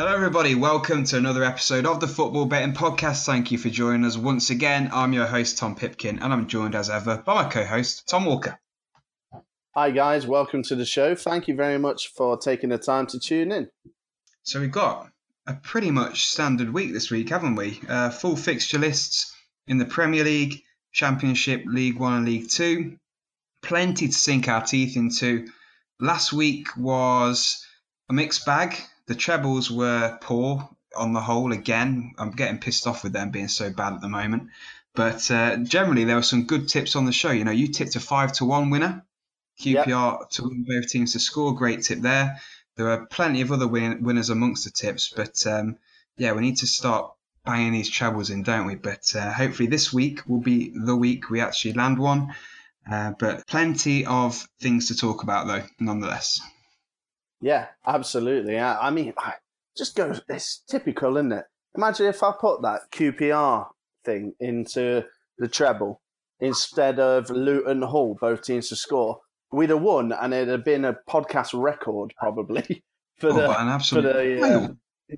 Hello, everybody. Welcome to another episode of the Football Betting Podcast. Thank you for joining us once again. I'm your host, Tom Pipkin, and I'm joined as ever by my co host, Tom Walker. Hi, guys. Welcome to the show. Thank you very much for taking the time to tune in. So, we've got a pretty much standard week this week, haven't we? Uh, full fixture lists in the Premier League, Championship, League One, and League Two. Plenty to sink our teeth into. Last week was a mixed bag the trebles were poor on the whole. Again, I'm getting pissed off with them being so bad at the moment. But uh, generally, there were some good tips on the show. You know, you tipped a five to one winner, QPR yep. to win both teams to score. Great tip there. There are plenty of other win- winners amongst the tips, but um, yeah, we need to start banging these trebles in, don't we? But uh, hopefully, this week will be the week we actually land one. Uh, but plenty of things to talk about, though, nonetheless. Yeah, absolutely. I, I mean, I just go. It's typical, isn't it? Imagine if I put that QPR thing into the treble instead of Luton Hull, both teams to score. We'd have won, and it'd have been a podcast record probably for oh, the an absolute for the, uh,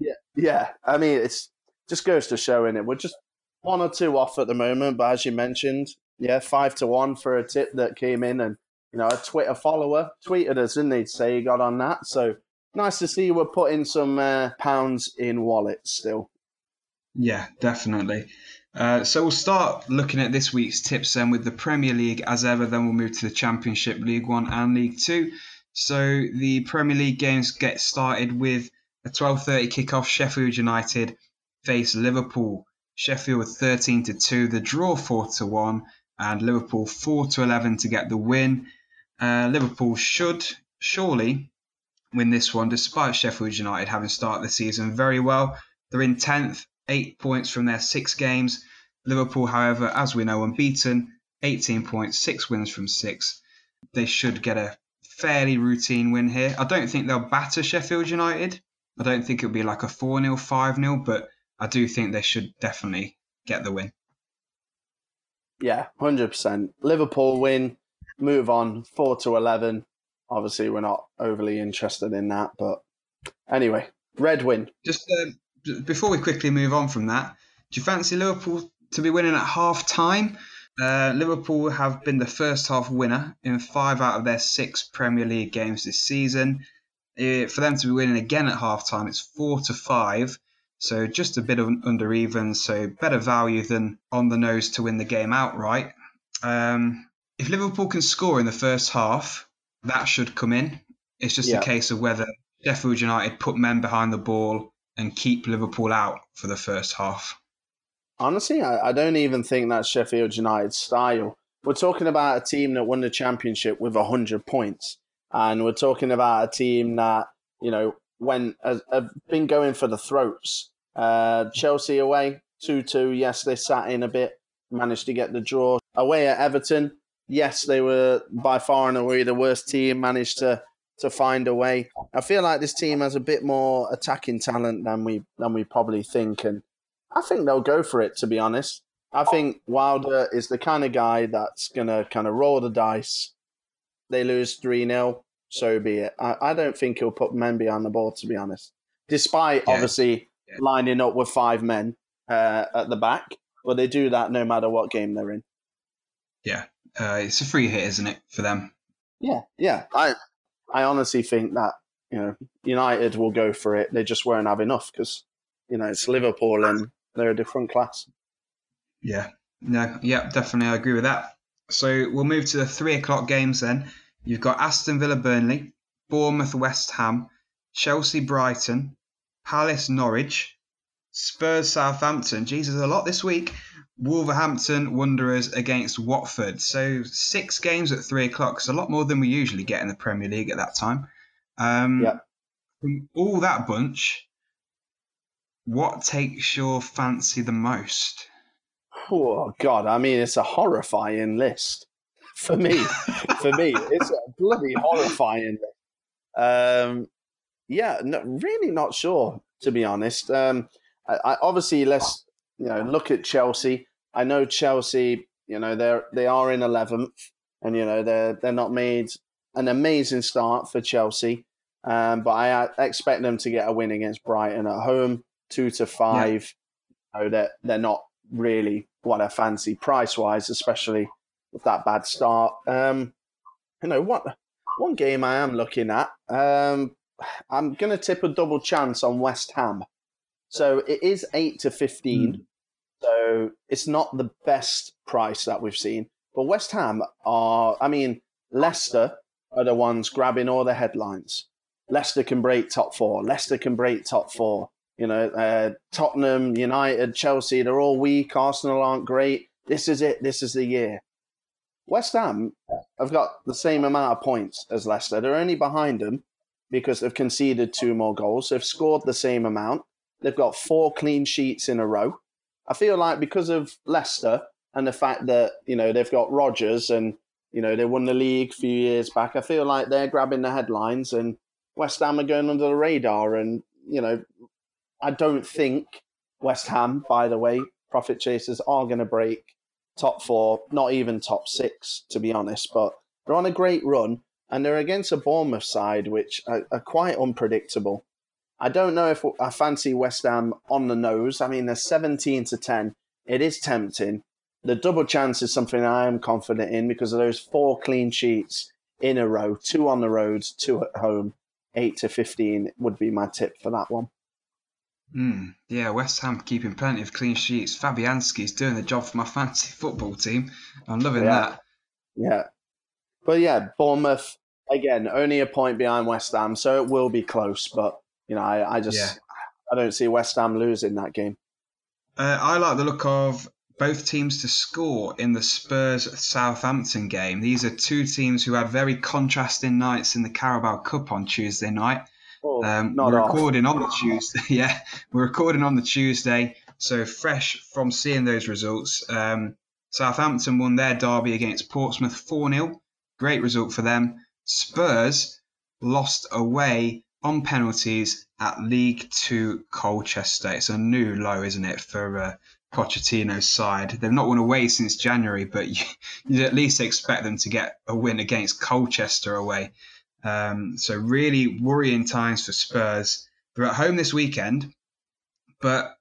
yeah, yeah. I mean, it's just goes to show in it. We're just one or two off at the moment, but as you mentioned, yeah, five to one for a tip that came in and you know, a Twitter follower tweeted us, didn't he, to say he got on that. So nice to see we're putting some uh, pounds in wallets still. Yeah, definitely. Uh, so we'll start looking at this week's tips then with the Premier League as ever. Then we'll move to the Championship, League One, and League Two. So the Premier League games get started with a 12:30 kickoff. Sheffield United face Liverpool. Sheffield 13 to two. The draw 4 to one, and Liverpool 4 to 11 to get the win. Uh, Liverpool should surely win this one, despite Sheffield United having started the season very well. They're in 10th, eight points from their six games. Liverpool, however, as we know, unbeaten, 18 points, six wins from six. They should get a fairly routine win here. I don't think they'll batter Sheffield United. I don't think it'll be like a 4 0, 5 0, but I do think they should definitely get the win. Yeah, 100%. Liverpool win move on four to eleven. Obviously, we're not overly interested in that, but anyway, red win. Just uh, before we quickly move on from that, do you fancy Liverpool to be winning at half time? Uh, Liverpool have been the first half winner in five out of their six Premier League games this season. It, for them to be winning again at half time, it's four to five. So just a bit of under even, so better value than on the nose to win the game outright. Um, if Liverpool can score in the first half, that should come in. It's just yeah. a case of whether Sheffield United put men behind the ball and keep Liverpool out for the first half. Honestly, I, I don't even think that's Sheffield United's style. We're talking about a team that won the championship with 100 points. And we're talking about a team that, you know, when have been going for the throats. Uh, Chelsea away, 2 2. Yes, they sat in a bit, managed to get the draw. Away at Everton, yes, they were by far and away the worst team, managed to to find a way. I feel like this team has a bit more attacking talent than we than we probably think, and I think they'll go for it. To be honest, I think Wilder is the kind of guy that's gonna kind of roll the dice. They lose three 0 so be it. I, I, don't think he'll put men behind the ball. To be honest, despite yeah. obviously yeah. lining up with five men uh, at the back, but they do that no matter what game they're in. Yeah, uh, it's a free hit, isn't it, for them? Yeah, yeah. I I honestly think that you know United will go for it. They just won't have enough because you know it's Liverpool and they're a different class. Yeah, no, yeah, definitely, I agree with that. So we'll move to the three o'clock games then. You've got Aston Villa, Burnley, Bournemouth, West Ham, Chelsea, Brighton, Palace, Norwich, Spurs, Southampton. Jesus, a lot this week. Wolverhampton Wanderers against Watford. So six games at three o'clock. It's a lot more than we usually get in the Premier League at that time. Um, yeah. From all that bunch, what takes your fancy the most? Oh God! I mean, it's a horrifying list for me. for me, it's a bloody horrifying list. Um, yeah, no, really not sure to be honest. Um, I, I, obviously let's you know, look at Chelsea. I know Chelsea, you know, they're they are in eleventh, and you know they're they're not made an amazing start for Chelsea. Um, but I expect them to get a win against Brighton at home, two to five. Yeah. You know, they're, they're not really what I fancy price wise, especially with that bad start. Um, you know what? One game I am looking at. Um, I'm going to tip a double chance on West Ham. So it is eight to fifteen. Mm. So it's not the best price that we've seen. But West Ham are, I mean, Leicester are the ones grabbing all the headlines. Leicester can break top four. Leicester can break top four. You know, uh, Tottenham, United, Chelsea, they're all weak. Arsenal aren't great. This is it. This is the year. West Ham have got the same amount of points as Leicester. They're only behind them because they've conceded two more goals. They've scored the same amount. They've got four clean sheets in a row. I feel like because of Leicester and the fact that you know they've got Rodgers and you know they won the league a few years back, I feel like they're grabbing the headlines and West Ham are going under the radar. And you know, I don't think West Ham, by the way, profit chasers are going to break top four, not even top six, to be honest. But they're on a great run and they're against a Bournemouth side which are, are quite unpredictable. I don't know if I fancy West Ham on the nose. I mean, they're 17 to 10. It is tempting. The double chance is something I am confident in because of those four clean sheets in a row, two on the road, two at home. 8 to 15 would be my tip for that one. Mm, yeah, West Ham keeping plenty of clean sheets. Fabianski's doing the job for my fantasy football team. I'm loving yeah. that. Yeah. But yeah, Bournemouth, again, only a point behind West Ham, so it will be close. But you know, I, I just yeah. I don't see West Ham losing that game. Uh, I like the look of both teams to score in the Spurs Southampton game. These are two teams who had very contrasting nights in the Carabao Cup on Tuesday night. Oh, um, we're off. recording on the Tuesday. yeah, we're recording on the Tuesday, so fresh from seeing those results. Um, Southampton won their derby against Portsmouth 4 0. Great result for them. Spurs lost away on penalties at League Two Colchester. It's a new low, isn't it, for uh, Pochettino's side? They've not won away since January, but you, would at least expect them to get a win against Colchester away. Um, so really worrying times for Spurs. They're at home this weekend, but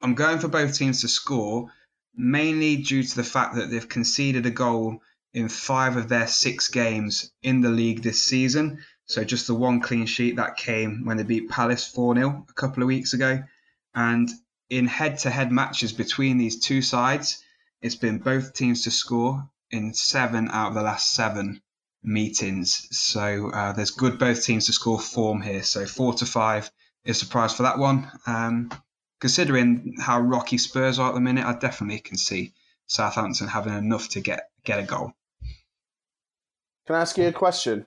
I'm going for both teams to score, mainly due to the fact that they've conceded a goal in five of their six games in the league this season. So just the one clean sheet that came when they beat Palace 4 0 a couple of weeks ago. And in head to head matches between these two sides, it's been both teams to score in seven out of the last seven meetings. So uh, there's good both teams to score form here. So four to five is the price for that one. Um, considering how rocky Spurs are at the minute, I definitely can see Southampton having enough to get get a goal. Can I ask you a question?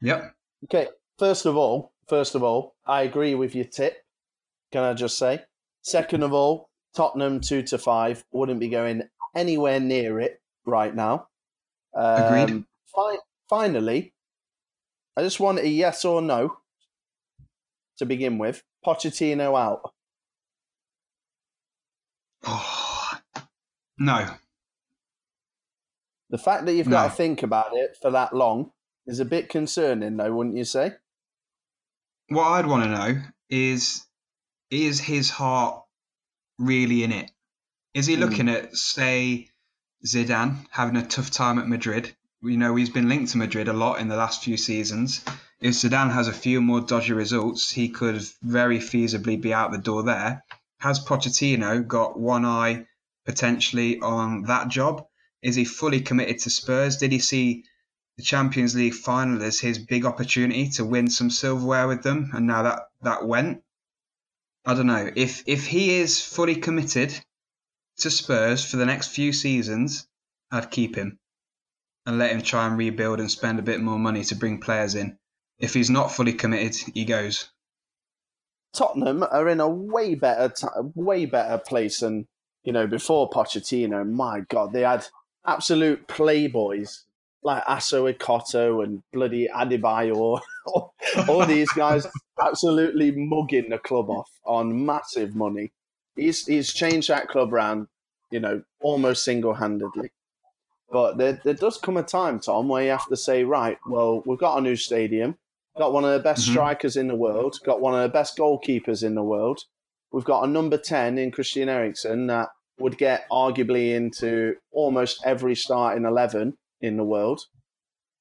Yep. Okay. First of all, first of all, I agree with your tip. Can I just say? Second of all, Tottenham two to five wouldn't be going anywhere near it right now. Um, Agreed. Fi- finally, I just want a yes or no to begin with. Pochettino out. Oh, no. The fact that you've no. got to think about it for that long is a bit concerning, though, wouldn't you say? What I'd want to know is is his heart really in it? Is he hmm. looking mm. at, say, Zidane having a tough time at Madrid? You know he's been linked to Madrid a lot in the last few seasons. If Zidane has a few more dodgy results, he could very feasibly be out the door there. Has Pochettino got one eye potentially on that job? Is he fully committed to Spurs? Did he see the Champions League final as his big opportunity to win some silverware with them? And now that that went, I don't know if if he is fully committed to Spurs for the next few seasons, I'd keep him and let him try and rebuild and spend a bit more money to bring players in. If he's not fully committed, he goes. Tottenham are in a way better, t- way better place than you know before Pochettino. My God, they had absolute playboys like Assou-Ekotto and bloody Adebayor, all these guys absolutely mugging the club off on massive money. He's he's changed that club around, you know, almost single handedly. But there, there does come a time, Tom, where you have to say, right, well, we've got a new stadium. got one of the best Mhm. strikers in the world, got one of the best goalkeepers in the world. We've got a number 10 in Christian Eriksen that would get arguably into almost every starting 11 in the world.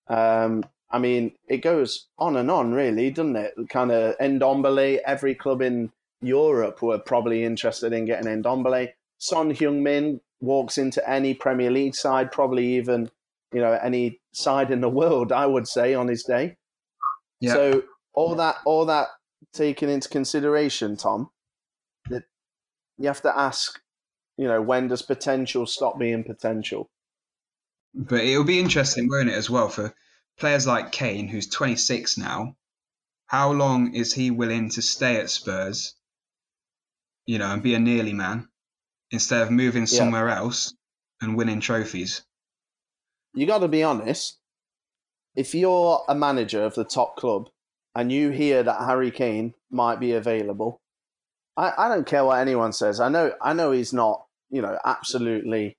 Um, I mean, it goes on and on, really, doesn't it? Kind of Ndombele, every club in Europe were probably interested in getting Ndombele. Son Heung-min walks into any Premier League side, probably even, you know, any side in the world, I would say, on his day. Yeah. So all that, all that taken into consideration, Tom, that you have to ask, you know, when does potential stop being potential? But it'll be interesting, won't it, as well, for players like Kane, who's 26 now. How long is he willing to stay at Spurs, you know, and be a nearly man instead of moving Yeah. somewhere else and winning trophies? you got to be honest. If you're a manager of the top club and you hear that Harry Kane might be available, I, I don't care what anyone says. I know I know he's not, you know, absolutely,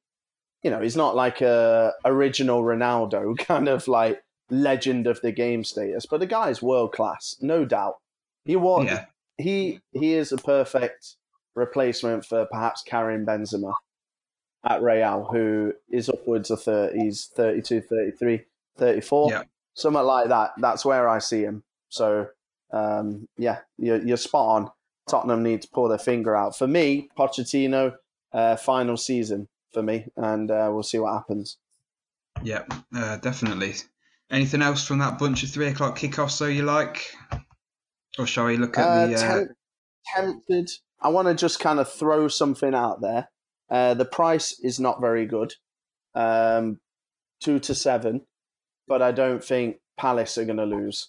you know, he's not like a original Ronaldo kind of like legend of the game status, but the guy's world class, no doubt. He was Yeah. he he is a perfect replacement for perhaps Karim Benzema at Real, who is upwards of 30s, 32, 33, 34, Yeah. something like that. That's where I see him. So, um, yeah, you're, you're spot on. Tottenham need to pull their finger out. For me, Pochettino, uh, final season for me, and uh, we'll see what happens. Yeah, uh, definitely. Anything else from that bunch of three o'clock kickoffs, though, you like? Or shall we look at Uh, the. Uh, temp- tempted. I want to just kind of throw something out there. Uh, the price is not very good, um, two to seven, but I don't think Palace are going to lose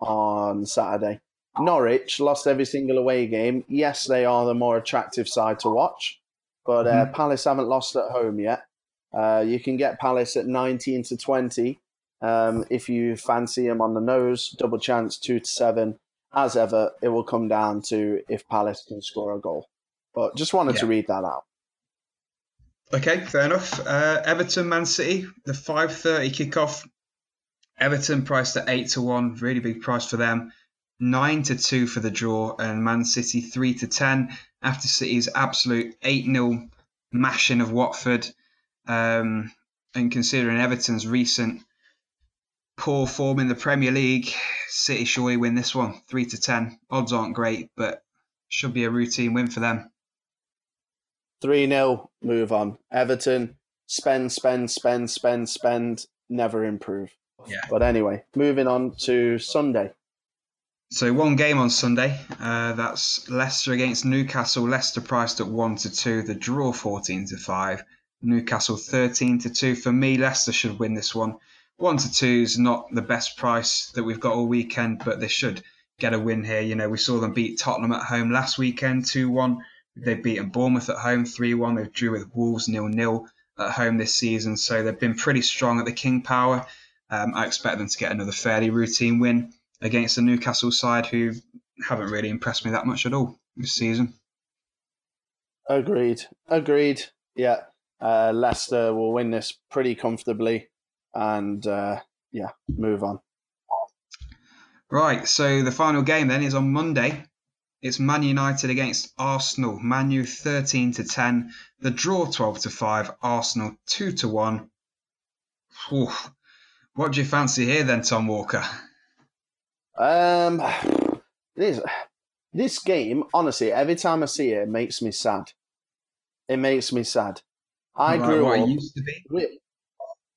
on Saturday. Norwich lost every single away game. Yes, they are the more attractive side to watch, but uh, Palace haven't lost at home yet. Uh, you can get Palace at 19 to 20 um, if you fancy them on the nose. Double chance, two to seven as ever, it will come down to if Palace can score a goal. But just wanted to read that out. Okay, fair enough. Uh, Everton, Man City, the 5.30 kickoff. Everton priced at 8 to 1, really big price for them. 9 to 2 for the draw, and Man City 3 to 10 after City's absolute 8 0 mashing of Watford. Um, and considering Everton's recent poor form in the Premier League, City surely win this one 3 to 10. Odds aren't great, but should be a routine win for them. 3 0, move on. Everton, spend, spend, spend, spend, spend, never improve. Yeah. But anyway, moving on to Sunday. So one game on Sunday. Uh, that's Leicester against Newcastle. Leicester priced at one to two. The draw fourteen to five. Newcastle thirteen to two. For me, Leicester should win this one. One to two is not the best price that we've got all weekend, but they should get a win here. You know, we saw them beat Tottenham at home last weekend, two one. They've beaten Bournemouth at home three one. They've drew with Wolves nil nil at home this season, so they've been pretty strong at the King Power. Um, I expect them to get another fairly routine win against the Newcastle side, who haven't really impressed me that much at all this season. Agreed. Agreed. Yeah. Uh, Leicester will win this pretty comfortably. And uh, yeah, move on. Right, so the final game then is on Monday. It's Man United against Arsenal. Manu 13 to 10. The draw 12 to 5. Arsenal 2 to 1. Whew. What do you fancy here then, Tom Walker? Um, this this game, honestly, every time I see it, it makes me sad. It makes me sad. I Right, grew up. used to be. We,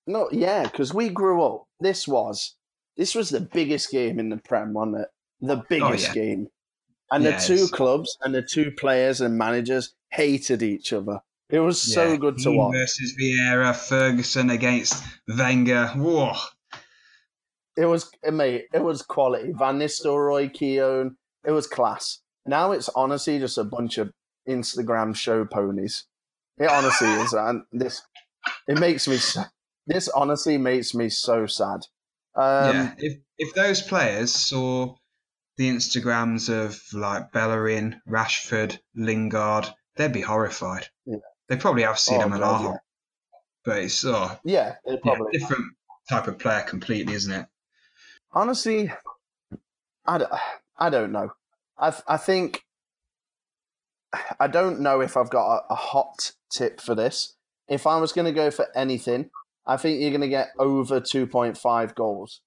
no, yeah, because we grew up. This was this was the biggest game in the Prem, wasn't it? The biggest Oh, yeah. game, and the two it's- clubs and the two players and managers hated each other. It was so good to watch. Versus Vieira, Ferguson against Wenger. Whoa. It was, mate. It was quality. Van Nistelrooy, Keown. It was class. Now it's honestly just a bunch of Instagram show ponies. It honestly is, and this it makes me. This honestly makes me so sad. Um, yeah, if if those players saw the Instagrams of like Bellerin, Rashford, Lingard, they'd be horrified. Yeah. They probably have seen Oh, them a God, lot, yeah. but it's oh, yeah, yeah, different type of player completely, isn't it? Honestly, I don't, I don't know. I I think I don't know if I've got a, a hot tip for this. If I was going to go for anything, I think you're going to get over 2.5 goals.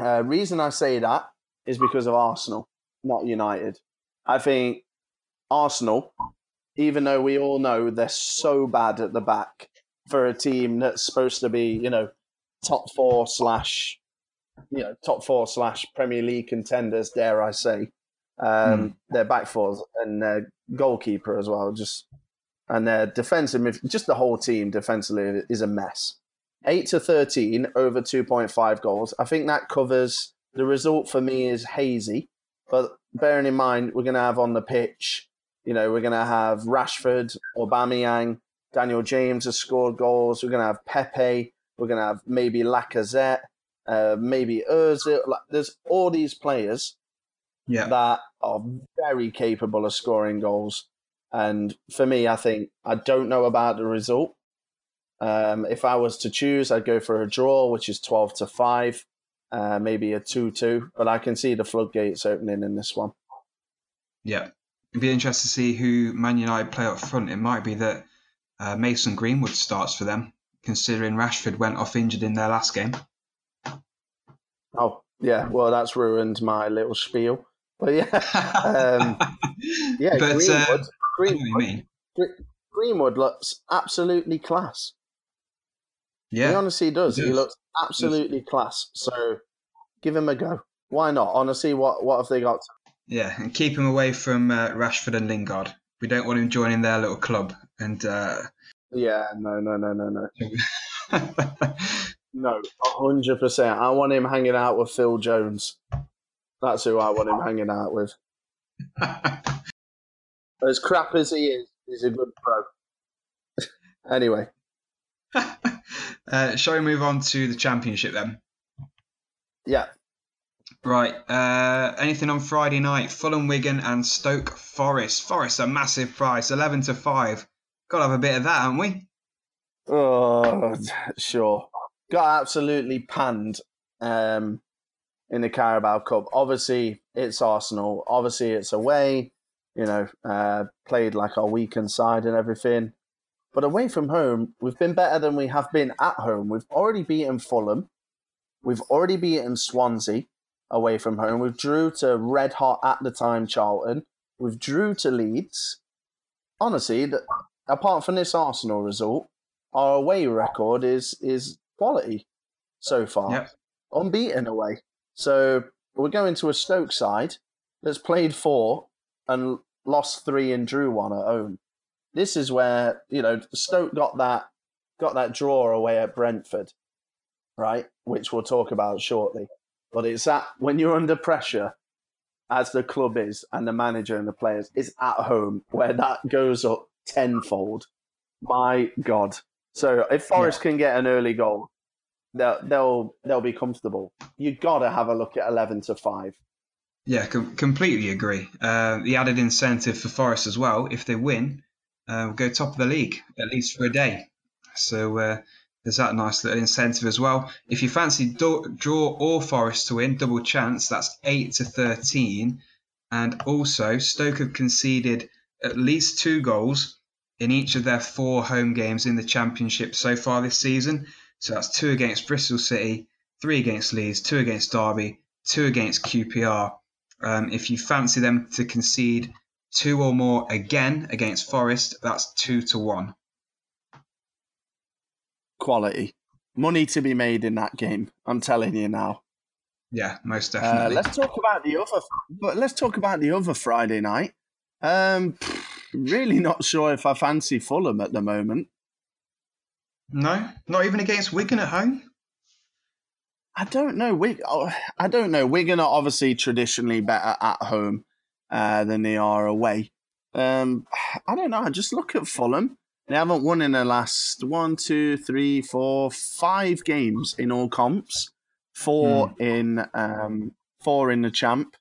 Uh, reason I say that is because of Arsenal, not United. I think Arsenal, even though we all know they're so bad at the back for a team that's supposed to be, you know, top four slash, you know, top four slash Premier League contenders, dare I say, um, mm. their back fours and their goalkeeper as well, just and their defensive, just the whole team defensively is a mess. 8 to 13 over 2.5 goals. I think that covers the result for me is hazy, but bearing in mind we're going to have on the pitch, you know, we're going to have Rashford, Aubameyang, Daniel James has scored goals. We're going to have Pepe. We're going to have maybe Lacazette, uh, maybe Ozil. There's all these players yeah. that are very capable of scoring goals. And for me, I think I don't know about the result, um, if I was to choose, I'd go for a draw, which is 12 to 5, uh, maybe a 2 2, but I can see the floodgates opening in this one. Yeah. It'd be interesting to see who Man United play up front. It might be that uh, Mason Greenwood starts for them, considering Rashford went off injured in their last game. Oh, yeah. Well, that's ruined my little spiel. But yeah. Um, yeah, but, Greenwood. Uh, Greenwood, Greenwood looks absolutely class. Yeah, he honestly does. He, he looks absolutely class. So give him a go. Why not? Honestly, what what have they got? Yeah, and keep him away from uh, Rashford and Lingard. We don't want him joining their little club. And uh... yeah, no, no, no, no, no. no, hundred percent. I want him hanging out with Phil Jones. That's who I want him hanging out with. as crap as he is, he's a good pro. anyway, uh, shall we move on to the championship then? Yeah. Right. Uh, anything on Friday night? Fulham, Wigan, and Stoke Forest. Forest a massive price, eleven to five. Got to have a bit of that, haven't we? Oh, sure. Got absolutely panned um, in the Carabao Cup. Obviously, it's Arsenal. Obviously, it's away. You know, uh, played like our weekend side and everything. But away from home, we've been better than we have been at home. We've already beaten Fulham. We've already beaten Swansea away from home. We've drew to red hot at the time Charlton. We've drew to Leeds. Honestly, apart from this Arsenal result, our away record is is quality so far. Yep. Unbeaten away. So we're going to a Stoke side that's played four and lost three and drew one at home. This is where you know Stoke got that got that draw away at Brentford, right? Which we'll talk about shortly. But it's that when you're under pressure, as the club is, and the manager and the players, is at home where that goes up tenfold. My God! So if Forest yeah. can get an early goal, they'll they'll they'll be comfortable. You got to have a look at eleven to five. Yeah, com- completely agree. Uh, the added incentive for Forest as well, if they win, uh, go top of the league at least for a day. So uh, there's that nice little incentive as well. If you fancy do- draw or Forest to win, double chance. That's eight to thirteen, and also Stoke have conceded at least two goals in each of their four home games in the Championship so far this season. So that's two against Bristol City, three against Leeds, two against Derby, two against QPR. Um, if you fancy them to concede Two or more again against Forest, that's two to one. Quality. Money to be made in that game. I'm telling you now. Yeah, most uh, definitely. Uh, let's talk about the other, but let's talk about the other Friday night. Um, really not sure if I fancy Fulham at the moment. No, not even against Wigan at home. I don't know. Wig- oh, I don't know. Wigan are obviously traditionally better at home uh, than they are away. Um, I don't know. Just look at Fulham. They haven't won in the last one, two, three, four, five games in all comps. Four mm. in um, four in the champ.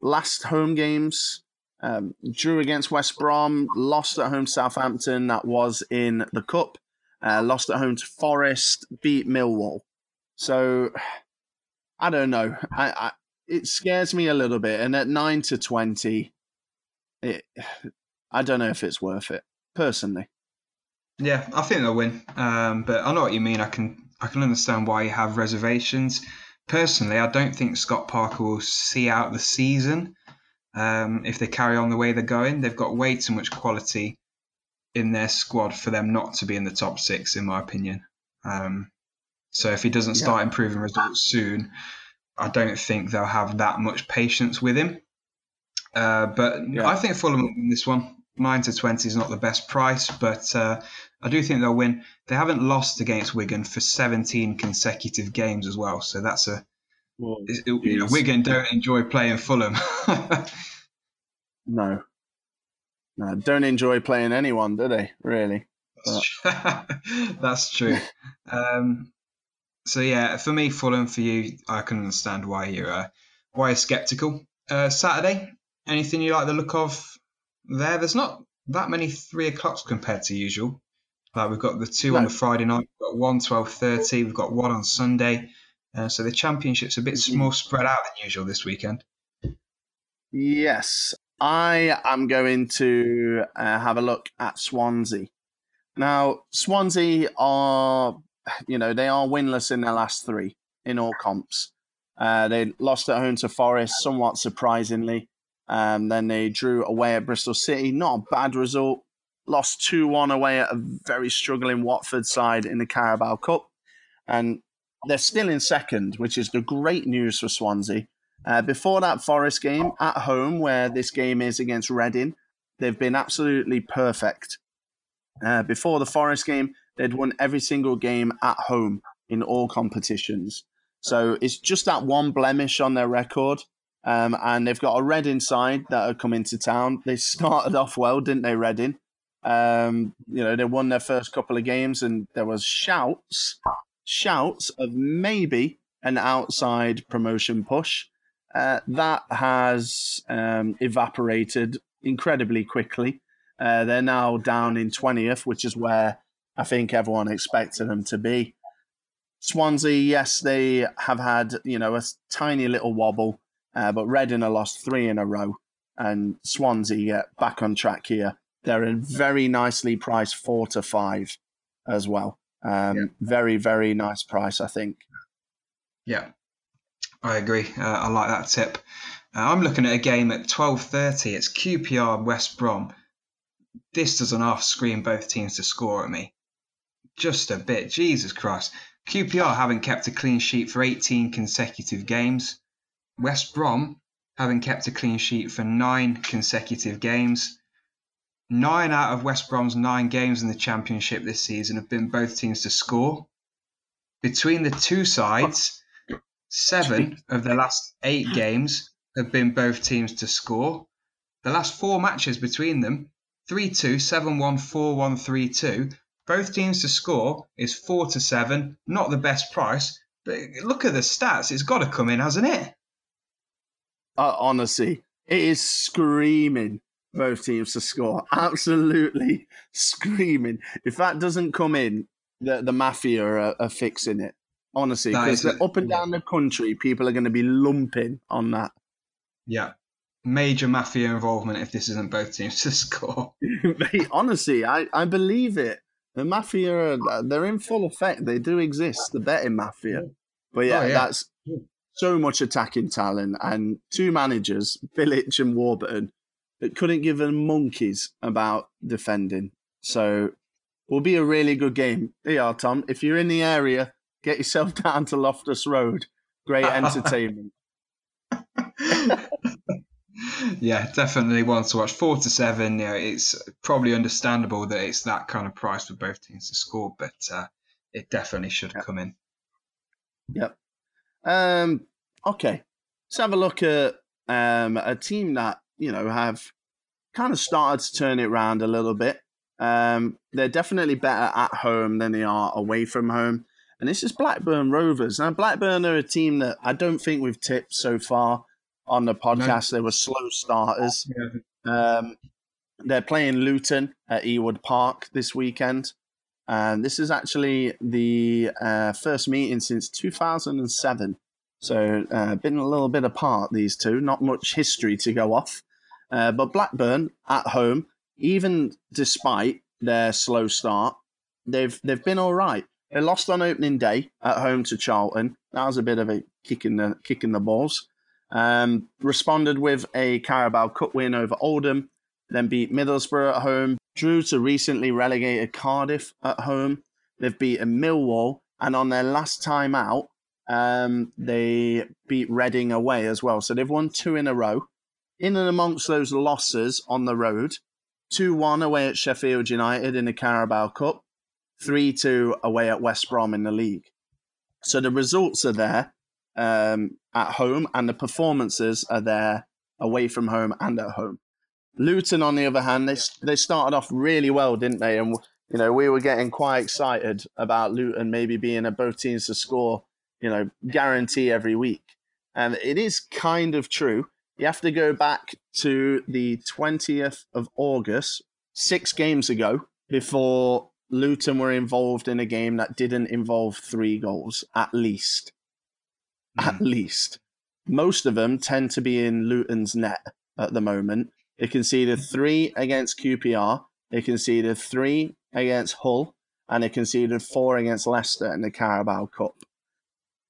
Last home games, um, drew against West Brom, lost at home to Southampton. That was in the cup. Uh, lost at home to Forest, beat Millwall. So I don't know. I, it scares me a little bit. And at nine to twenty, it, I don't know if it's worth it personally. Yeah, I think they'll win. Um, but I know what you mean. I can I can understand why you have reservations. Personally, I don't think Scott Parker will see out the season um, if they carry on the way they're going. They've got way too much quality in their squad for them not to be in the top six, in my opinion. Um, so if he doesn't start yeah. improving results soon, I don't think they'll have that much patience with him. Uh, but yeah. I think Fulham will win this one. Nine to twenty is not the best price, but uh, I do think they'll win. They haven't lost against Wigan for 17 consecutive games as well, so that's a. You know, Wigan don't enjoy playing Fulham. no, no, don't enjoy playing anyone, do they? Really? That's true. um, so yeah, for me, Fulham. For you, I can understand why you're uh, why you're skeptical. Uh, Saturday, anything you like the look of there? There's not that many three o'clocks compared to usual. Like we've got the two no. on the Friday night, we've got one twelve thirty, we've got one on Sunday. Uh, so the championship's a bit mm-hmm. more spread out than usual this weekend. Yes, I am going to uh, have a look at Swansea. Now, Swansea are, you know, they are winless in their last three in all comps. Uh, they lost at home to Forest, somewhat surprisingly. Um, then they drew away at Bristol City. Not a bad result. Lost 2 1 away at a very struggling Watford side in the Carabao Cup. And they're still in second, which is the great news for Swansea. Uh, before that Forest game at home, where this game is against Reading, they've been absolutely perfect. Uh, before the Forest game, they'd won every single game at home in all competitions. So it's just that one blemish on their record. Um, and they've got a Reading side that are coming to town. They started off well, didn't they, Reading? Um, you know, they won their first couple of games, and there was shouts, shouts of maybe an outside promotion push. Uh, that has um, evaporated incredibly quickly. Uh, they're now down in 20th, which is where I think everyone expected them to be. Swansea, yes, they have had you know a tiny little wobble, uh, but Reading have lost three in a row, and Swansea get back on track here. They're a very nicely priced four to five as well. Um, yeah. Very, very nice price, I think. Yeah, I agree. Uh, I like that tip. Uh, I'm looking at a game at 12:30. It's QPR West Brom. This doesn't half scream both teams to score at me. Just a bit. Jesus Christ. QPR haven't kept a clean sheet for 18 consecutive games. West Brom having kept a clean sheet for nine consecutive games. Nine out of West Brom's nine games in the Championship this season have been both teams to score. Between the two sides, Seven of the last eight games have been both teams to score. The last four matches between them 3 2, 7 1, 4 1, 3 2. Both teams to score is 4 to 7. Not the best price, but look at the stats. It's got to come in, hasn't it? Uh, honestly, it is screaming both teams to score. Absolutely screaming. If that doesn't come in, the, the Mafia are, are fixing it honestly, because up and down the country, people are going to be lumping on that. Yeah, major mafia involvement if this isn't both teams to score. Mate, honestly, I, I believe it. The mafia, are, they're in full effect. They do exist, the betting mafia. But yeah, oh, yeah. that's so much attacking talent and two managers, Bilic and Warburton, that couldn't give a monkeys about defending. So will be a really good game. You are, Tom. If you're in the area, Get yourself down to Loftus Road. Great entertainment. yeah, definitely one to watch. Four to seven. Yeah, it's probably understandable that it's that kind of price for both teams to score, but uh, it definitely should yep. come in. Yep. Um. Okay. Let's have a look at um a team that you know have kind of started to turn it around a little bit. Um, they're definitely better at home than they are away from home and this is Blackburn Rovers. Now, Blackburn are a team that I don't think we've tipped so far on the podcast. No. They were slow starters. Um, they're playing Luton at Ewood Park this weekend. And this is actually the uh, first meeting since 2007. So, uh, been a little bit apart, these two. Not much history to go off. Uh, but Blackburn at home, even despite their slow start, they've they've been all right. They lost on opening day at home to Charlton. That was a bit of a kick in the kick in the balls. Um, responded with a Carabao Cup win over Oldham, then beat Middlesbrough at home. Drew to recently relegated Cardiff at home. They've beaten Millwall, and on their last time out, um, they beat Reading away as well. So they've won two in a row. In and amongst those losses on the road, 2 1 away at Sheffield United in the Carabao Cup, 3 2 away at West Brom in the league. So the results are there um, at home, and the performances are there away from home and at home. Luton, on the other hand, they they started off really well, didn't they? And you know we were getting quite excited about Luton maybe being a both teams to score, you know, guarantee every week. And it is kind of true. You have to go back to the twentieth of August, six games ago, before Luton were involved in a game that didn't involve three goals at least. Mm. At least. Most of them tend to be in Luton's net at the moment. They conceded three against QPR. They conceded three against Hull. And they conceded four against Leicester in the Carabao Cup.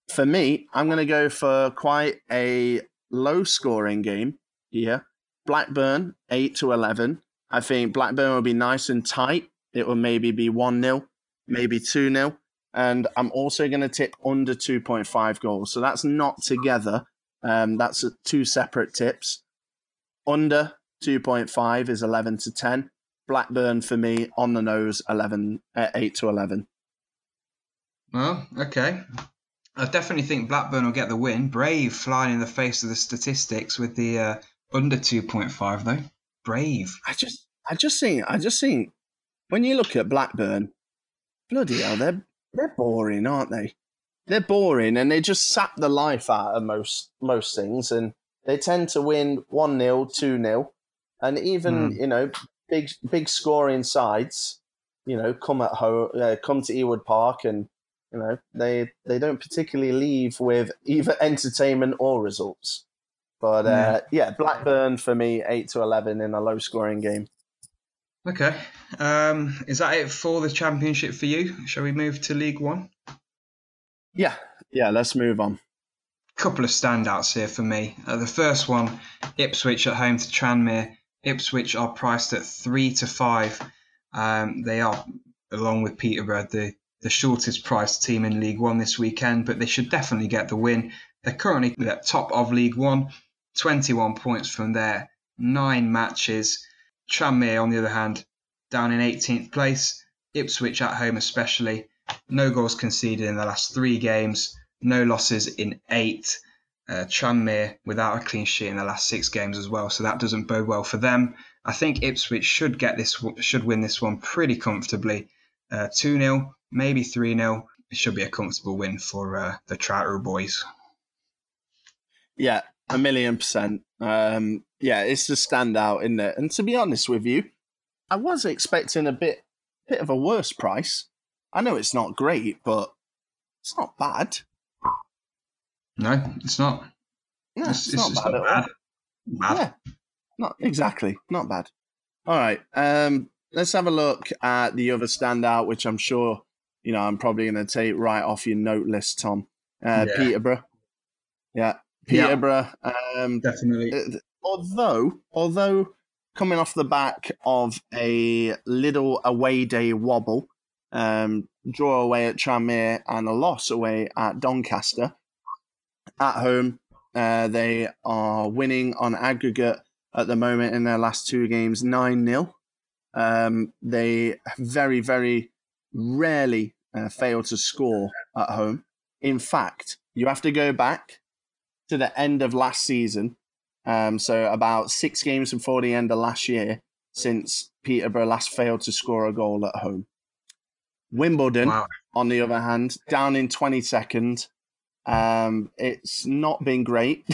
For me, I'm going to go for quite a low scoring game here. Blackburn, 8 to 11. I think Blackburn will be nice and tight. It will maybe be 1 0, maybe 2 0 and I'm also going to tip under 2.5 goals. So that's not together. Um, that's two separate tips. Under 2.5 is 11 to 10. Blackburn for me on the nose 11 uh, 8 to 11. Well, okay. I definitely think Blackburn will get the win. Brave flying in the face of the statistics with the uh, under 2.5 though. Brave. I just I just think I just think when you look at Blackburn, bloody hell, they're they're boring, aren't they? They're boring, and they just sap the life out of most most things, and they tend to win one 0 two 0 and even mm. you know big big scoring sides, you know, come at home, uh, come to Ewood Park, and you know they they don't particularly leave with either entertainment or results. But uh, yeah, Blackburn for me, eight to eleven in a low scoring game. Okay. Um, is that it for the championship for you? Shall we move to League One? Yeah, yeah. Let's move on. Couple of standouts here for me. Uh, the first one, Ipswich at home to Tranmere. Ipswich are priced at three to five. Um, they are, along with Peterborough, the the shortest priced team in League One this weekend, but they should definitely get the win. They're currently at top of League One, 21 points from their nine matches. Tranmere, on the other hand, down in 18th place. Ipswich at home, especially. No goals conceded in the last three games, no losses in eight. Uh, Tranmere without a clean sheet in the last six games as well, so that doesn't bode well for them. I think Ipswich should get this, should win this one pretty comfortably, uh, two uh, 0 maybe three 0 It should be a comfortable win for uh, the Tractor boys. Yeah, a million percent. Um, yeah, it's a standout in there. And to be honest with you, I was expecting a bit bit of a worse price. I know it's not great, but it's not bad. No, it's not. No, it's, it's, it's not, bad, not bad. bad. Yeah, not exactly. Not bad. All right. Um, let's have a look at the other standout, which I'm sure you know I'm probably going to take right off your note list, Tom. Uh, yeah. Peterborough. Yeah, Peterborough. Yeah, um, definitely. Uh, although, although coming off the back of a little away day wobble, um, draw away at Tranmere and a loss away at Doncaster. At home, uh, they are winning on aggregate at the moment in their last two games 9 0. Um, they very, very rarely uh, fail to score at home. In fact, you have to go back to the end of last season, um, so about six games before the end of last year, since Peterborough last failed to score a goal at home. Wimbledon, wow. on the other hand, down in 22nd. Um, it's not been great,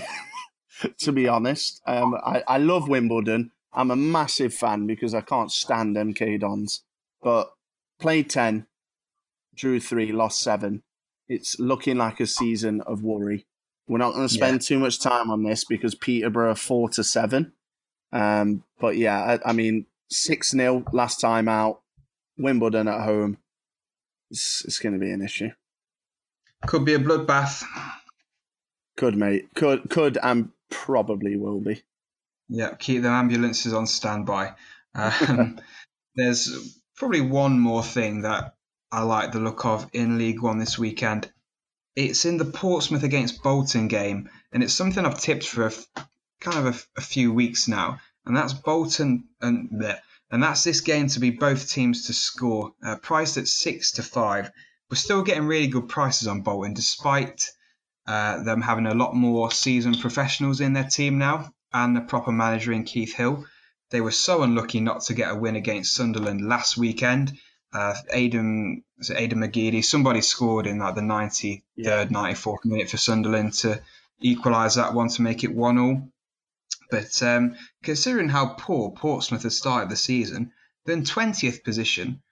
to be honest. Um, I, I love Wimbledon. I'm a massive fan because I can't stand MK Dons. But played 10, drew 3, lost 7. It's looking like a season of worry We're not going to spend yeah. too much time on this because Peterborough four to seven. Um, but yeah, I, I mean six 0 last time out. Wimbledon at home. It's, it's going to be an issue. Could be a bloodbath. Could, mate. Could, could, and probably will be. Yeah, keep the ambulances on standby. Um, there's probably one more thing that I like the look of in League One this weekend. It's in the Portsmouth against Bolton game, and it's something I've tipped for a, kind of a, few weeks now, and that's Bolton and and that's this game to be both teams to score, uh, priced at six to five. We're still getting really good prices on Bolton, despite uh, them having a lot more seasoned professionals in their team now and a proper manager in Keith Hill. They were so unlucky not to get a win against Sunderland last weekend. Uh, Aidan, Aidan McGeady, somebody scored in like the 93rd, yeah. 94th minute for Sunderland to equalise that one to make it 1 all. But um, considering how poor Portsmouth has started the season, they're 20th position.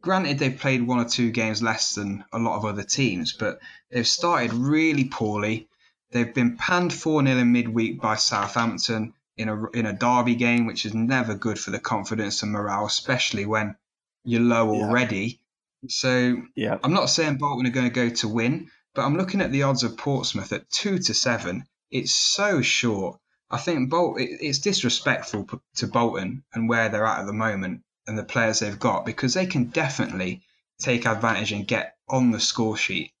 Granted, they've played one or two games less than a lot of other teams, but they've started really poorly. They've been panned 4 0 in midweek by Southampton in a, in a derby game, which is never good for the confidence and morale, especially when you're low yeah. already. So yeah. I'm not saying Bolton are going to go to win, but I'm looking at the odds of Portsmouth at 2 to 7. It's so short. I think Bolt it's disrespectful to Bolton and where they're at at the moment and the players they've got because they can definitely take advantage and get on the score sheet.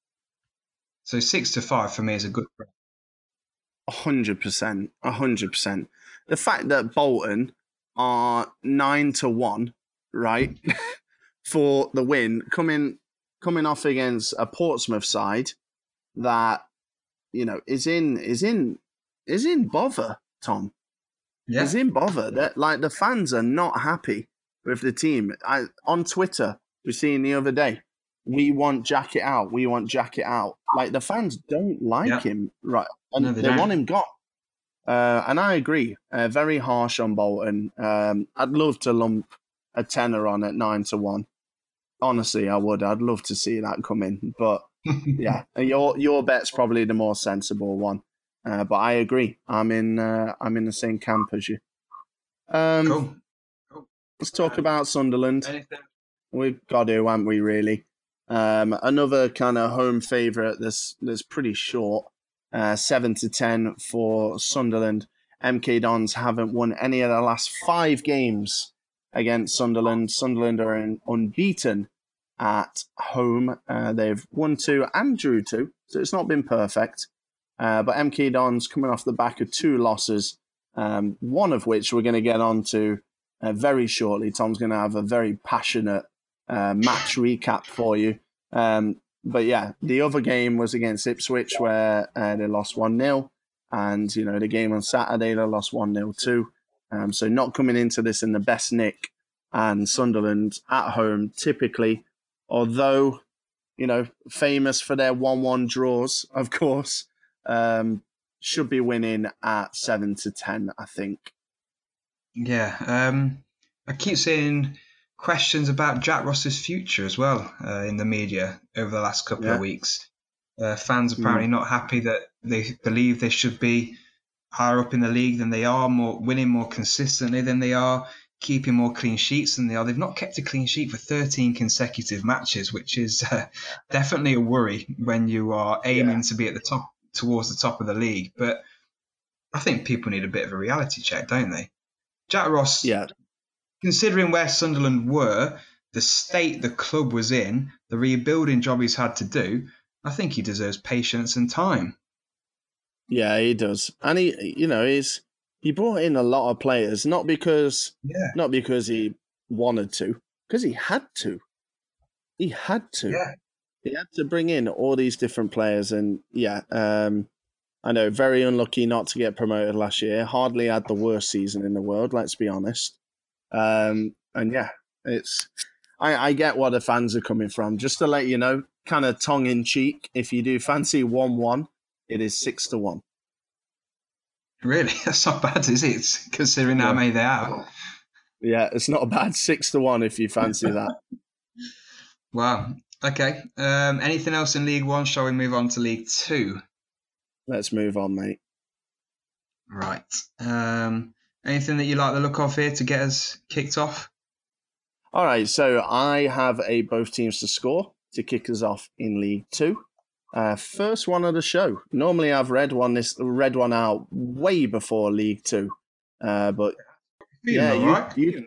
So six to five for me is a good. A hundred percent, a hundred percent. The fact that Bolton are nine to one, right, for the win, coming coming off against a Portsmouth side that you know is in is in is in bother, Tom. Yeah. Is in bother. That like the fans are not happy with the team. I on Twitter, we seen the other day. We want Jackett out. We want Jackett out. Like the fans don't like yeah. him, right? And no, they, they want him gone. Uh, and I agree. Uh, very harsh on Bolton. Um, I'd love to lump a tenner on at nine to one. Honestly, I would. I'd love to see that come in. But yeah, your your bet's probably the more sensible one. Uh, but I agree. I'm in. Uh, I'm in the same camp as you. Um, cool. cool. Let's talk about Sunderland. Anything? We've got to, haven't we? Really. Um, another kind of home favourite. That's that's pretty short. Uh, seven to ten for Sunderland. MK Dons haven't won any of the last five games against Sunderland. Sunderland are in, unbeaten at home. Uh, they've won two and drew two, so it's not been perfect. Uh, but MK Dons coming off the back of two losses, um, one of which we're going to get on to uh, very shortly. Tom's going to have a very passionate uh, match recap for you. Um, but yeah, the other game was against Ipswich where uh, they lost 1 0. And, you know, the game on Saturday, they lost 1 0 too. Um, so not coming into this in the best nick. And Sunderland at home, typically, although, you know, famous for their 1 1 draws, of course, um, should be winning at seven to ten, I think. Yeah, um, I keep seeing questions about Jack Ross's future as well uh, in the media over the last couple yeah. of weeks. Uh, fans apparently mm. not happy that they believe they should be higher up in the league than they are, more winning more consistently than they are, keeping more clean sheets than they are. They've not kept a clean sheet for 13 consecutive matches, which is uh, definitely a worry when you are aiming yeah. to be at the top towards the top of the league. But I think people need a bit of a reality check, don't they? Jack Ross, yeah. Considering where Sunderland were, the state the club was in, the rebuilding job he's had to do, I think he deserves patience and time. Yeah, he does, and he, you know, he's he brought in a lot of players, not because, yeah. not because he wanted to, because he had to. He had to. Yeah. He had to bring in all these different players, and yeah, um, I know very unlucky not to get promoted last year. Hardly had the worst season in the world, let's be honest. Um, and yeah, it's I, I get where the fans are coming from. Just to let you know, kind of tongue in cheek, if you do fancy one one, it is six to one. Really, that's not bad, is it? Considering yeah. how many they are. Yeah, it's not a bad six to one if you fancy that. wow. Okay. Um, anything else in League One? Shall we move on to League Two? let's move on, mate. Right. Um, anything that you like the look of here to get us kicked off? All right, so I have a both teams to score to kick us off in League Two. Uh, first one of the show. Normally, I've read one this read one out way before League Two, uh, but yeah, you, right. you,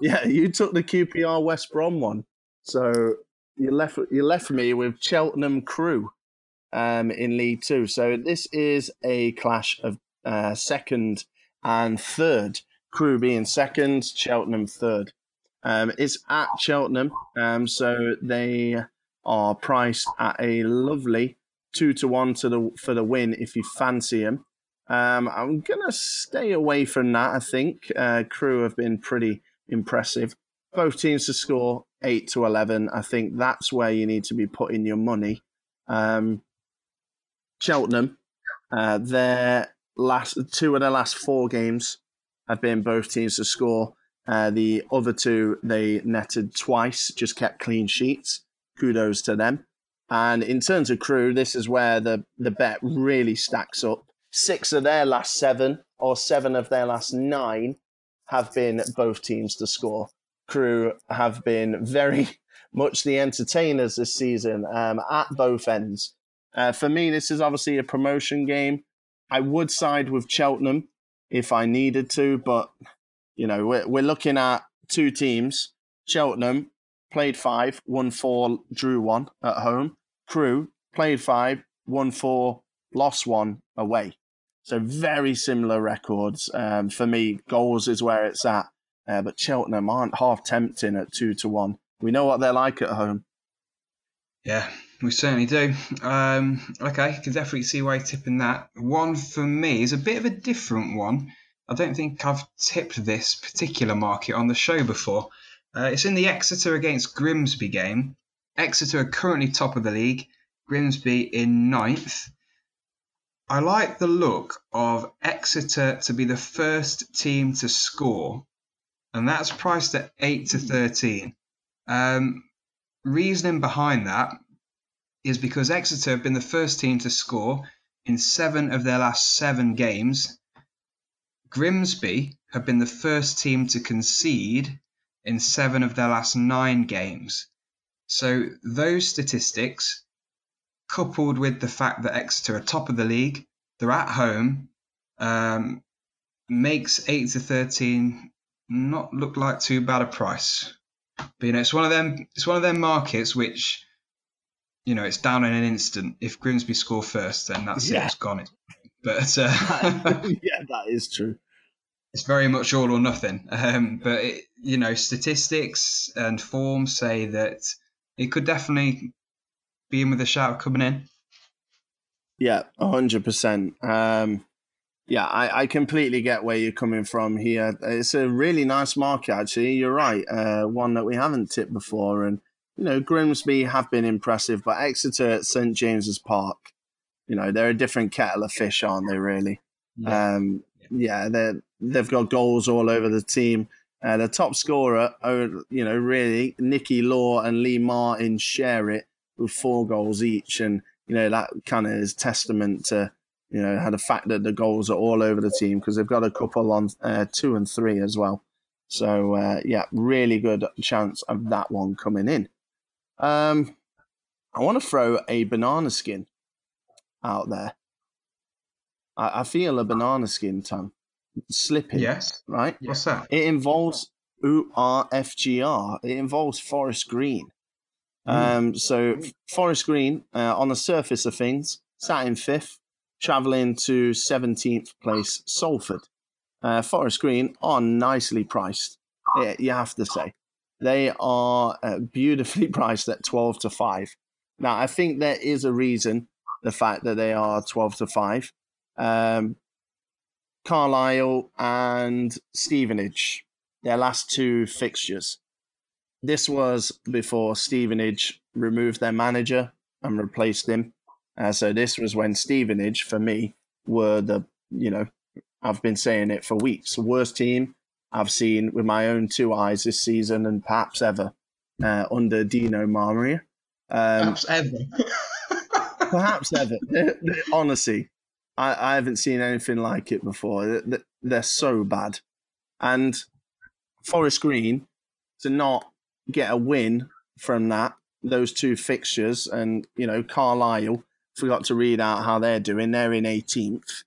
yeah, you took the QPR West Brom one, so you left you left me with Cheltenham Crewe um, in League Two. So this is a clash of uh, second and third. Crewe being second, Cheltenham third. Um, it's at Cheltenham, um, so they are priced at a lovely two to one to the for the win if you fancy them. Um, I'm gonna stay away from that. I think uh, Crewe have been pretty impressive. Both teams to score eight to eleven. I think that's where you need to be putting your money. Um, Cheltenham, uh, their last two of their last four games have been both teams to score. Uh, the other two they netted twice, just kept clean sheets. Kudos to them. And in terms of Crewe, this is where the, the bet really stacks up. Six of their last seven, or seven of their last nine, have been both teams to score. Crewe have been very much the entertainers this season um, at both ends. Uh, for me, this is obviously a promotion game. I would side with Cheltenham if I needed to, but you know we're we're looking at two teams. Cheltenham played five, won four, drew one at home. Crewe played five, won four, lost one away. So very similar records. Um, for me, goals is where it's at. Uh, but Cheltenham aren't half tempting at two to one. We know what they're like at home. Yeah, we certainly do. Um, okay, can definitely see why you're tipping that. One for me is a bit of a different one. I don't think I've tipped this particular market on the show before. Uh, it's in the Exeter against Grimsby game. Exeter are currently top of the league, Grimsby in ninth. I like the look of Exeter to be the first team to score, and that's priced at 8 to 13. Um, reasoning behind that is because Exeter have been the first team to score in seven of their last seven games. Grimsby have been the first team to concede in seven of their last nine games. So those statistics, coupled with the fact that Exeter are top of the league, they're at home, um, makes eight to thirteen not look like too bad a price. But you know, it's one of them. It's one of them markets which, you know, it's down in an instant. If Grimsby score first, then that's yeah. it. It's gone. But uh, yeah, that is true it's very much all or nothing. Um, but it, you know, statistics and form say that it could definitely be in with a shout coming in. Yeah, hundred um, percent. Yeah, I, I completely get where you're coming from here. It's a really nice market, actually. You're right. Uh, one that we haven't tipped before, and you know, Grimsby have been impressive, but Exeter at St James's Park, you know, they're a different kettle of fish, aren't they? Really. Yeah. Um, yeah, they're they've got goals all over the team. Uh, the top scorer, oh, you know, really, Nicky Law and Lee Martin share it with four goals each, and you know that kind of is testament to you know how the fact that the goals are all over the team because they've got a couple on uh, two and three as well. So uh, yeah, really good chance of that one coming in. Um, I want to throw a banana skin out there. I, I feel a banana skin, Tom slipping. Yes. Right? What's that? It involves URFGR. It involves Forest Green. Mm. Um, so Forest Green, uh, on the surface of things, sat in fifth, travelling to 17th place Salford. Uh, Forest Green are nicely priced, you have to say. They are uh, beautifully priced at 12 to 5. Now, I think there is a reason, the fact that they are 12 to 5. Um, Carlisle and Stevenage, their last two fixtures. This was before Stevenage removed their manager and replaced him. Uh, so this was when Stevenage, for me, were the, you know, I've been saying it for weeks, worst team I've seen with my own two eyes this season and perhaps ever uh, under Dino Maamria. Um, perhaps ever. perhaps ever. Honestly, I, I haven't seen anything like it before. They're so bad. And Forest Green to not get a win from that, those two fixtures, and you know, Carlisle forgot to read out how they're doing. They're in 18th.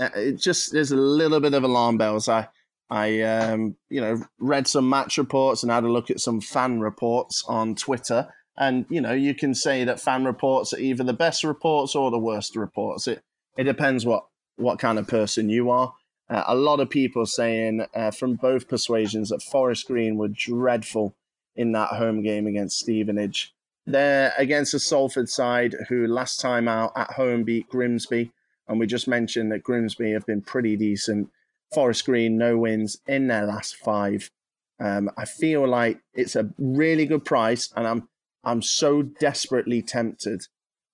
Uh, it just there's a little bit of alarm bells. I I um, you know read some match reports and had a look at some fan reports on Twitter, and you know you can say that fan reports are either the best reports or the worst reports. It it depends what what kind of person you are. Uh, a lot of people saying uh, from both persuasions that Forest Green were dreadful in that home game against Stevenage. They're against a Salford side who last time out at home beat Grimsby. And we just mentioned that Grimsby have been pretty decent. Forest Green, no wins in their last five. Um, I feel like it's a really good price, and I'm I'm so desperately tempted.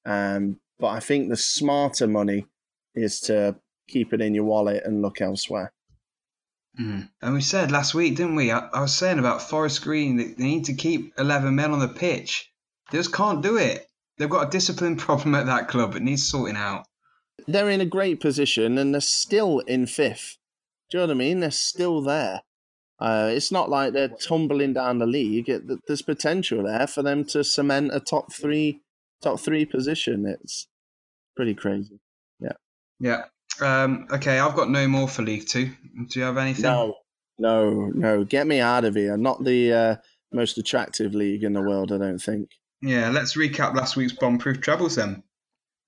Um, but I think the smarter money is to keep it in your wallet and look elsewhere. Mm. And we said last week, didn't we? I, I, was saying about Forest Green that they need to keep 11 men on the pitch. They just can't do it. They've got a discipline problem at that club. It needs sorting out. They're in a great position and they're still in fifth. Do you know what I mean? They're still there. Uh, it's not like they're tumbling down the league. It, there's potential there for them to cement a top three, top three position. It's pretty crazy. Yeah. Yeah. Um, okay, I've got no more for League Two. Do you have anything? No, no, no. Get me out of here. Not the uh, most attractive league in the world, I don't think. Yeah, let's recap last week's bomb-proof trebles then.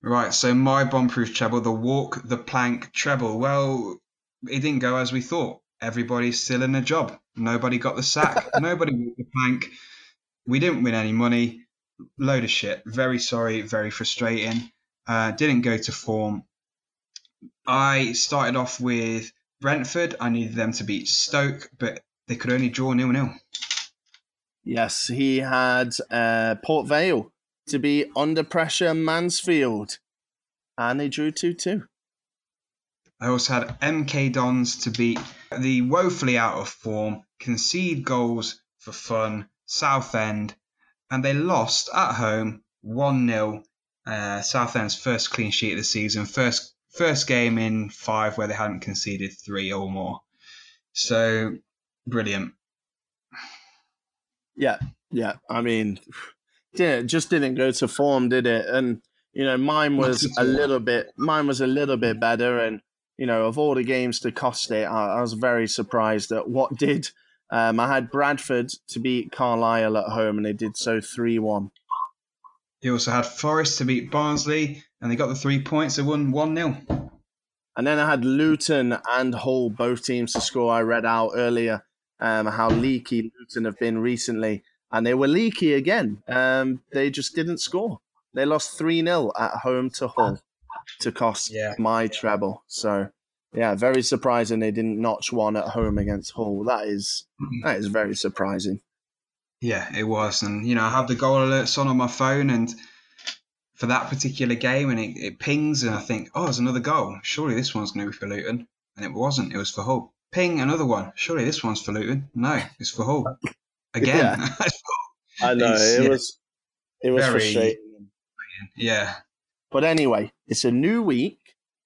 Right, so my bomb-proof treble, the walk, the plank treble. Well, it didn't go as we thought. Everybody's still in a job. Nobody got the sack. Nobody walked the plank. We didn't win any money. Load of shit. Very sorry. Very frustrating. Uh, didn't go to form. I started off with Brentford. I needed them to beat Stoke, but they could only draw nil nil. Yes, he had uh, Port Vale to be under pressure Mansfield, and they drew 2 2. I also had MK Dons to beat the woefully out of form, concede goals for fun, Southend, and they lost at home 1 0. Uh, Southend's first clean sheet of the season, first first game in five where they hadn't conceded three or more. So brilliant. Yeah, yeah. I mean, yeah, just didn't go to form, did it? And you know, mine was a little bit, mine was a little bit better. And you know, of all the games to cost it, I, I was very surprised at what did. Um, I had Bradford to beat Carlisle at home, and they did so three one. He also had Forest to beat Barnsley, and they got the three points. They won 1 0. And then I had Luton and Hull, both teams to score. I read out earlier um, how leaky Luton have been recently, and they were leaky again. Um, they just didn't score. They lost 3 0 at home to Hull to cost yeah. my treble. So, yeah, very surprising they didn't notch one at home against Hull. That is, mm-hmm. that is very surprising. Yeah, it was. And, you know, I have the goal alerts on on my phone and for that particular game and it, it pings and I think, oh, there's another goal. Surely this one's going to be for Luton. And it wasn't. It was for Hull. Ping, another one. Surely this one's for Luton. No, it's for Hull. Again. Yeah. I know. It yeah, was it was very, frustrating. Yeah. But anyway, it's a new week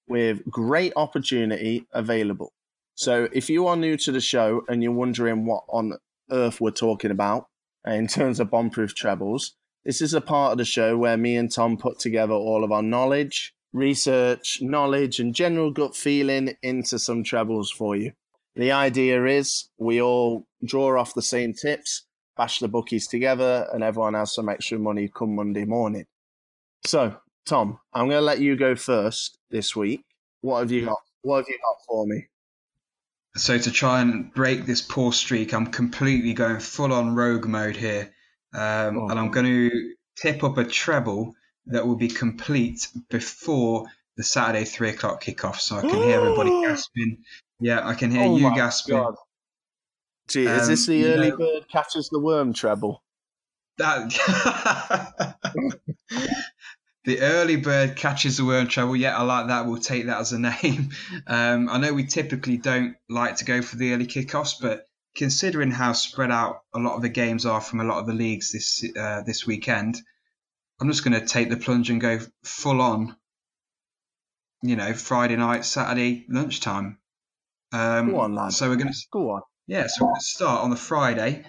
with great opportunity available. So if you are new to the show and you're wondering what on earth we're talking about in terms of bomb-proof trebles, this is a part of the show where me and Tom put together all of our knowledge, research, knowledge, and general gut feeling into some trebles for you. The idea is we all draw off the same tips, bash the bookies together, and everyone has some extra money come Monday morning. So, Tom, I'm going to let you go first this week. What have you got? What have you got for me? So to try and break this poor streak, I'm completely going full on rogue mode here. Um, oh. And I'm going to tip up a treble that will be complete before the Saturday three o'clock kickoff, so I can hear everybody gasping. Yeah, I can hear oh you gasping. God. Gee, um, is this the early know, bird catches the worm treble? That the early bird catches the worm treble. Yeah, I like that. We'll take that as a name. Um, I know we typically don't like to go for the early kickoffs, but considering how spread out a lot of the games are from a lot of the leagues this uh, this weekend, I'm just going to take the plunge and go full on. you know, Friday night, Saturday lunchtime. Um, Go on, lad. So we're going to Go on. yeah, so we're going to start on the Friday.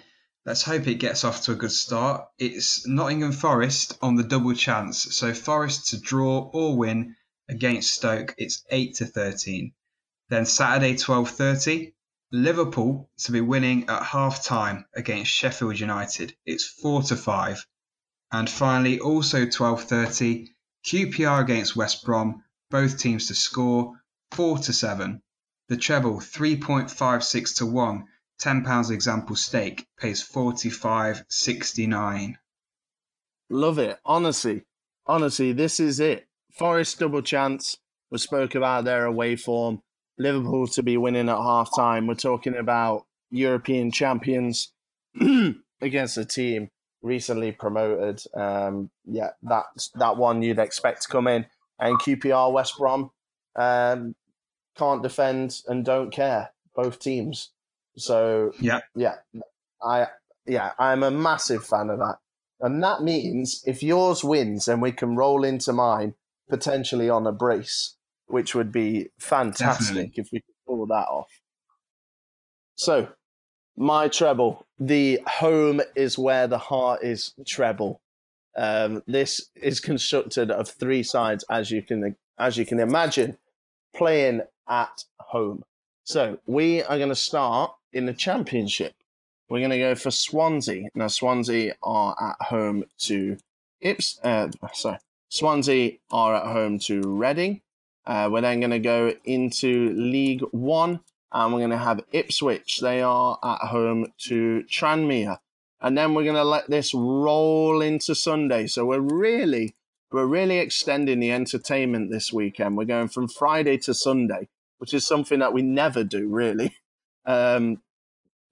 Let's hope it gets off to a good start. It's Nottingham Forest on the double chance. So Forest to draw or win against Stoke. It's eight to thirteen. Then Saturday twelve thirty, Liverpool to be winning at half time against Sheffield United. It's four to five. And finally, also twelve thirty, QPR against West Brom. Both teams to score four to seven. The treble three point five six to one. Ten pounds example stake pays forty five sixty nine. Love it. Honestly, honestly, this is it. Forest double chance. We spoke about their away form. Liverpool to be winning at half time. We're talking about European champions against a team recently promoted. Um, yeah, that's that one you'd expect to come in. And QPR West Brom um, can't defend and don't care. Both teams. So Yeah. yeah, I yeah, I'm a massive fan of that. And that means if yours wins, then we can roll into mine potentially on a brace, which would be fantastic Definitely. if we could pull that off. So, my treble, the home is where the heart is treble. Um, this is constructed of three sides, as you can as you can imagine, playing at home. So we are going to start in the championship. We're going to go for Swansea. Now, Swansea are at home to Ips. Uh, sorry, Swansea are at home to Reading. Uh, we're then going to go into League One, and we're going to have Ipswich. They are at home to Tranmere, and then we're going to let this roll into Sunday. So we're really, we're really extending the entertainment this weekend. We're going from Friday to Sunday, which is something that we never do, really. Um,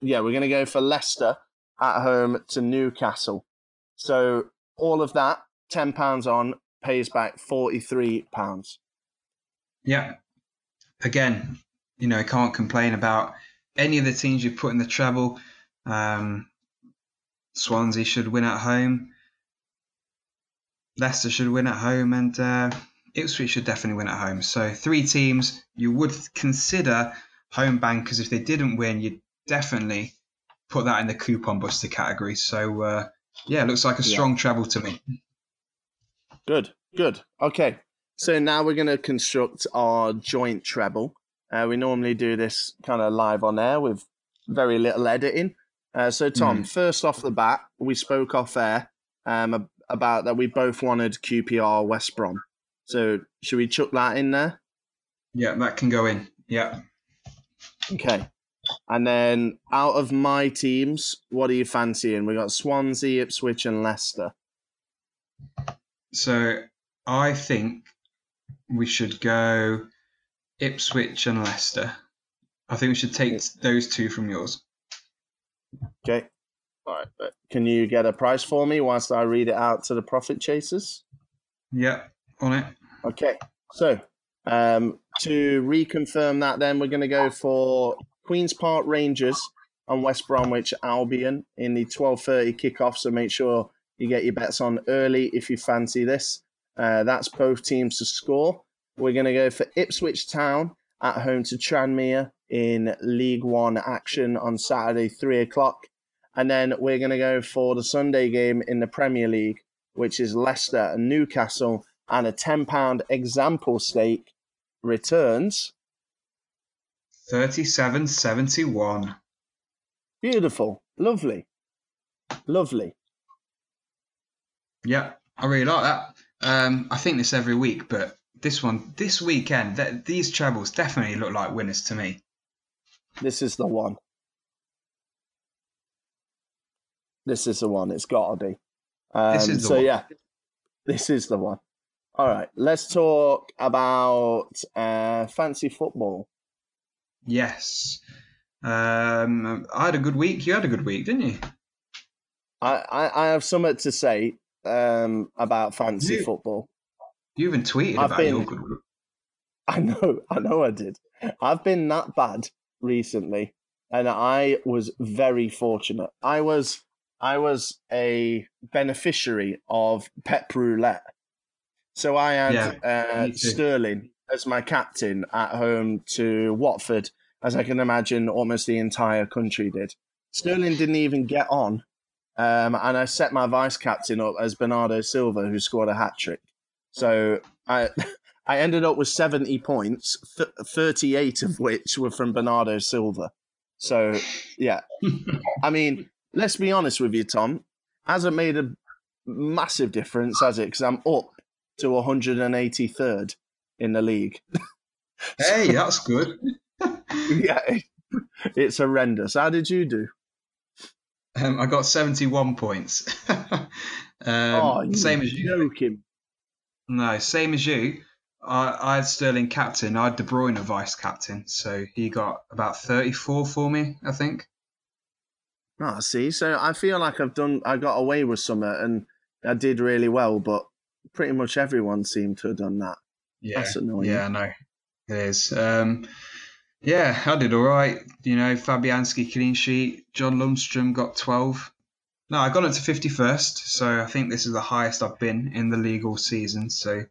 yeah, we're going to go for Leicester at home to Newcastle. So all of that, ten pounds on, pays back forty three pounds. Yeah. Again, you know, I can't complain about any of the teams you've put in the treble. Um, Swansea should win at home. Leicester should win at home, and uh, Ipswich should definitely win at home. So three teams you would consider home bankers. If they didn't win, you'd definitely put that in the coupon buster category. So uh, yeah, looks like a Yeah. strong treble to me. Good, good. Okay, so now we're going to construct our joint treble. Uh, we normally do this kind of live on air with very little editing. Uh, so, Tom, first off the bat, we spoke off air um, about that we both wanted QPR West Brom. So, should we chuck that in there? Yeah, that can go in. Yeah. Okay. And then out of my teams, what are you fancying? We got Swansea, Ipswich, and Leicester. So I think we should go Ipswich and Leicester. I think we should take those two from yours. Okay. All right. But can you get a price for me whilst I read it out to the profit chasers? Yeah, on it. Okay. So um, to reconfirm that, then we're going to go for Queens Park Rangers and West Bromwich Albion in the twelve thirty kickoff. So make sure you get your bets on early if you fancy this. Uh, that's both teams to score. We're going to go for Ipswich Town at home to Tranmere in League One action on Saturday, three o'clock. And then we're going to go for the Sunday game in the Premier League, which is Leicester and Newcastle, and a £10 example stake returns. Thirty-seven seventy-one. Beautiful. Lovely. Lovely. Yeah, I really like that. Um, I think this every week, but this one, this weekend, th- these trebles definitely look like winners to me. This is the one. This is the one. It's got to be. Um, This is the so, one. yeah, this is the one. All right, let's talk about uh, fancy football. Yes. Um, I had a good week. You had a good week, didn't you? I, I, I have something to say um, about fancy You- football. You even tweeted I've about been- your good week. I know, I know I did. I've been that bad recently, and I was very fortunate. I was I was a beneficiary of Pep Roulette. So I had Yeah, uh. Sterling as my captain at home to Watford, as I can imagine almost the entire country did. Sterling didn't even get on, um, and I set my vice captain up as Bernardo Silva, who scored a hat trick. So I. I ended up with 70 points, th- 38 of which were from Bernardo Silva. So, yeah. I mean, let's be honest with you, Tom. Hasn't made a massive difference, has it? Because I'm up to 183rd in the league. hey, that's good. yeah, it's horrendous. How did you do? Um, I got 71 points. um, oh, same as you. Joking. No, same as you. I, I had Sterling captain. I had De Bruyne a vice captain, so he got about 34 for me, I think. Oh, see, so I feel like I've done, I got away with some, and I did really well, but pretty much everyone seemed to have done that. Yeah, That's annoying. Yeah, I know. It is. Um, yeah, I did all right. You know, Fabianski clean sheet. John Lundstram got 12. No, I got up to 51st, so I think this is the highest I've been in the league all season. So,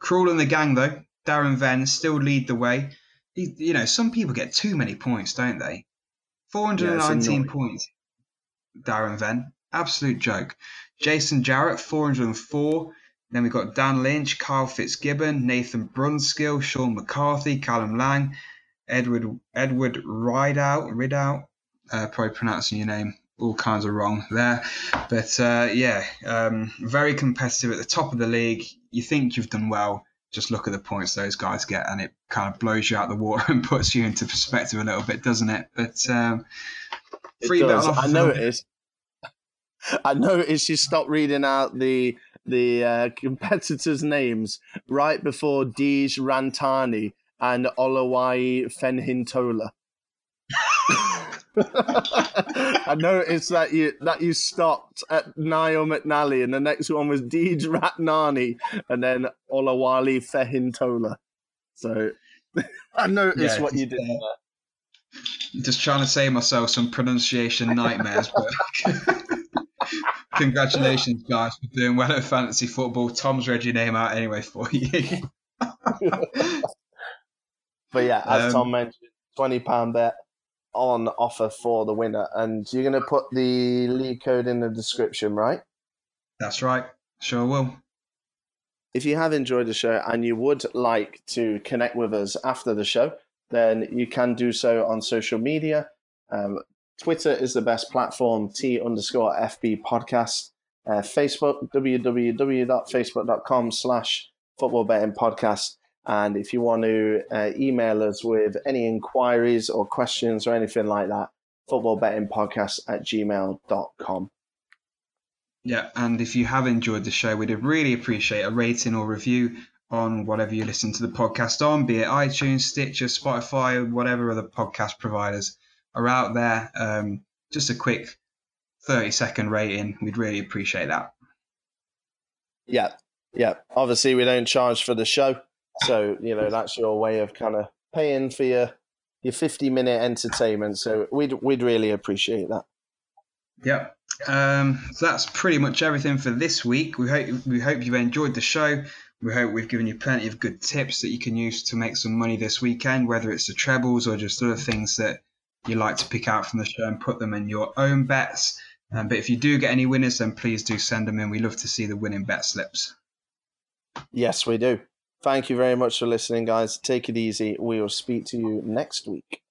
Krul and the gang, though, Darren Venn still lead the way. He, you know, some people get too many points, don't they? 419 yeah, points. Darren Venn, absolute joke. Jason Jarrett, 404. Then we've got Dan Lynch, Carl Fitzgibbon, Nathan Brunskill, Sean McCarthy, Callum Lang, Edward Edward Rideout, Ridout, uh, probably pronouncing your name all kinds of wrong there. But uh, yeah, um, very competitive at the top of the league. You think you've done well, just look at the points those guys get, and it kind of blows you out the water and puts you into perspective a little bit, doesn't it? But um, free it does. I know it is. I noticed you stopped reading out the the uh, competitors' names right before Dej Rantani and Olawai Fenhintola. I noticed that you that you stopped at Niall McNally, and the next one was Deej Ratnani, and then Olawale Fehintola. So I noticed yeah, what you did. Uh, just trying to save myself some pronunciation nightmares, but congratulations, guys, for doing well at fantasy football. Tom's read your name out anyway for you. but yeah, as um, Tom mentioned, twenty pound bet on offer for the winner, and you're going to put the lead code in the description, right? That's right. Sure will. If you have enjoyed the show and you would like to connect with us after the show, then you can do so on social media. Um, Twitter is the best platform, T underscore FB podcast. Uh, Facebook, www.facebook.com slash football betting podcast. And if you want to uh, email us with any inquiries or questions or anything like that, football betting podcast at gmail.com. Yeah, and if you have enjoyed the show, we'd really appreciate a rating or review on whatever you listen to the podcast on, be it iTunes, Stitcher, Spotify, whatever other podcast providers are out there. Um, just a quick 30 second rating, we'd really appreciate that. Yeah, yeah. Obviously, we don't charge for the show. So you know that's your way of kind of paying for your your fifty minute entertainment. So we'd we'd really appreciate that. Yep. Um, so that's pretty much everything for this week. We hope we hope you've enjoyed the show. We hope we've given you plenty of good tips that you can use to make some money this weekend, whether it's the trebles or just other things that you like to pick out from the show and put them in your own bets. Um, but if you do get any winners, then please do send them in. We love to see the winning bet slips. Yes, we do. Thank you very much for listening, guys. Take it easy. We will speak to you next week.